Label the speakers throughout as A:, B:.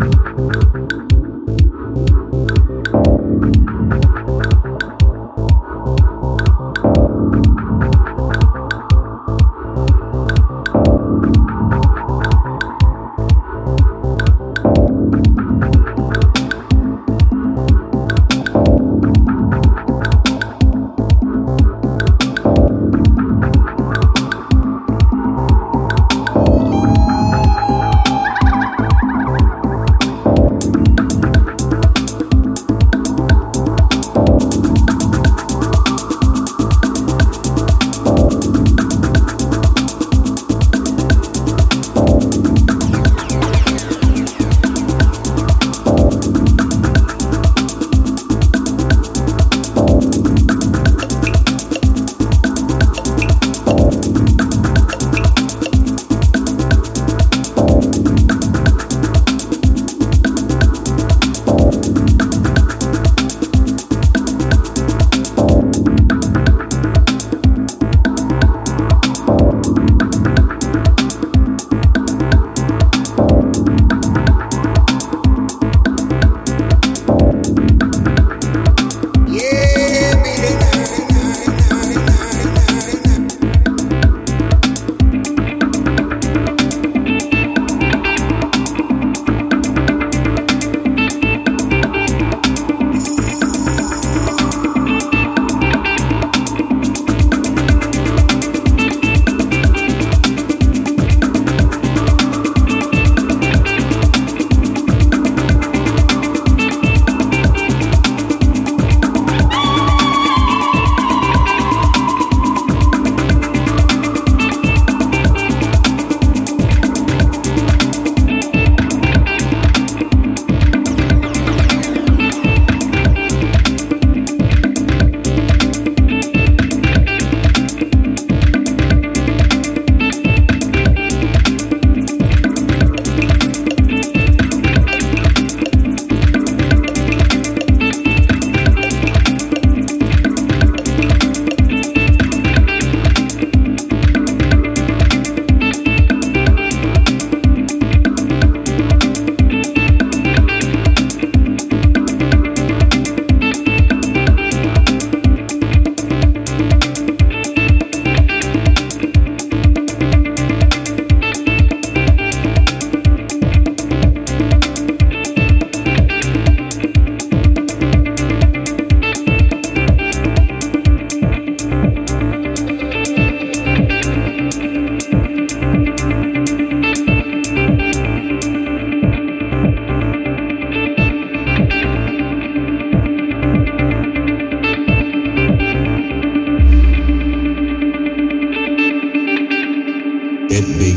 A: Thank you.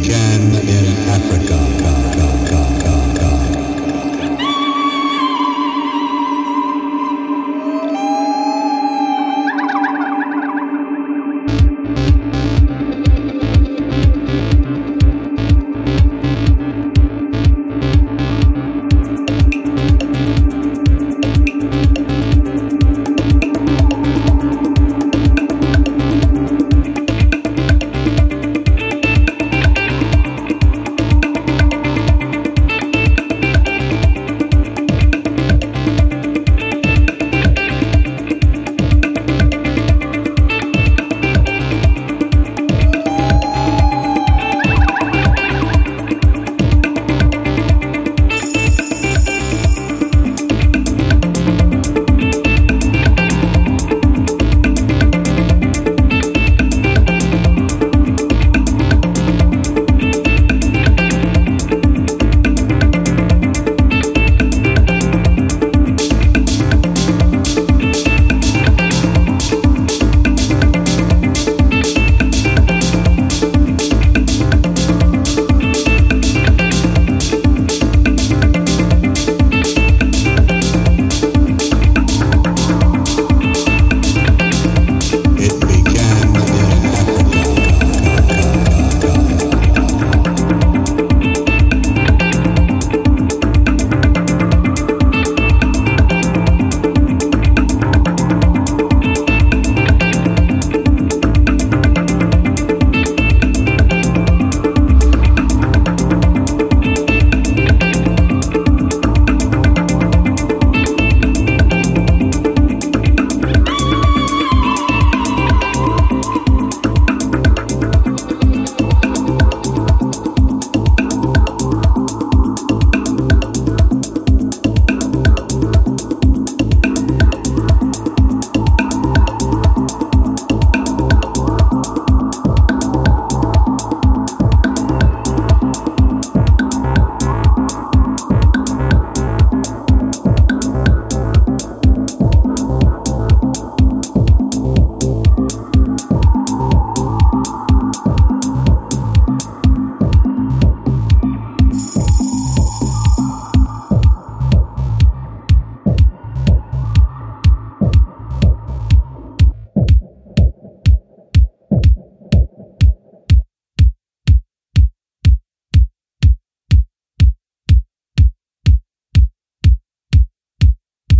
A: can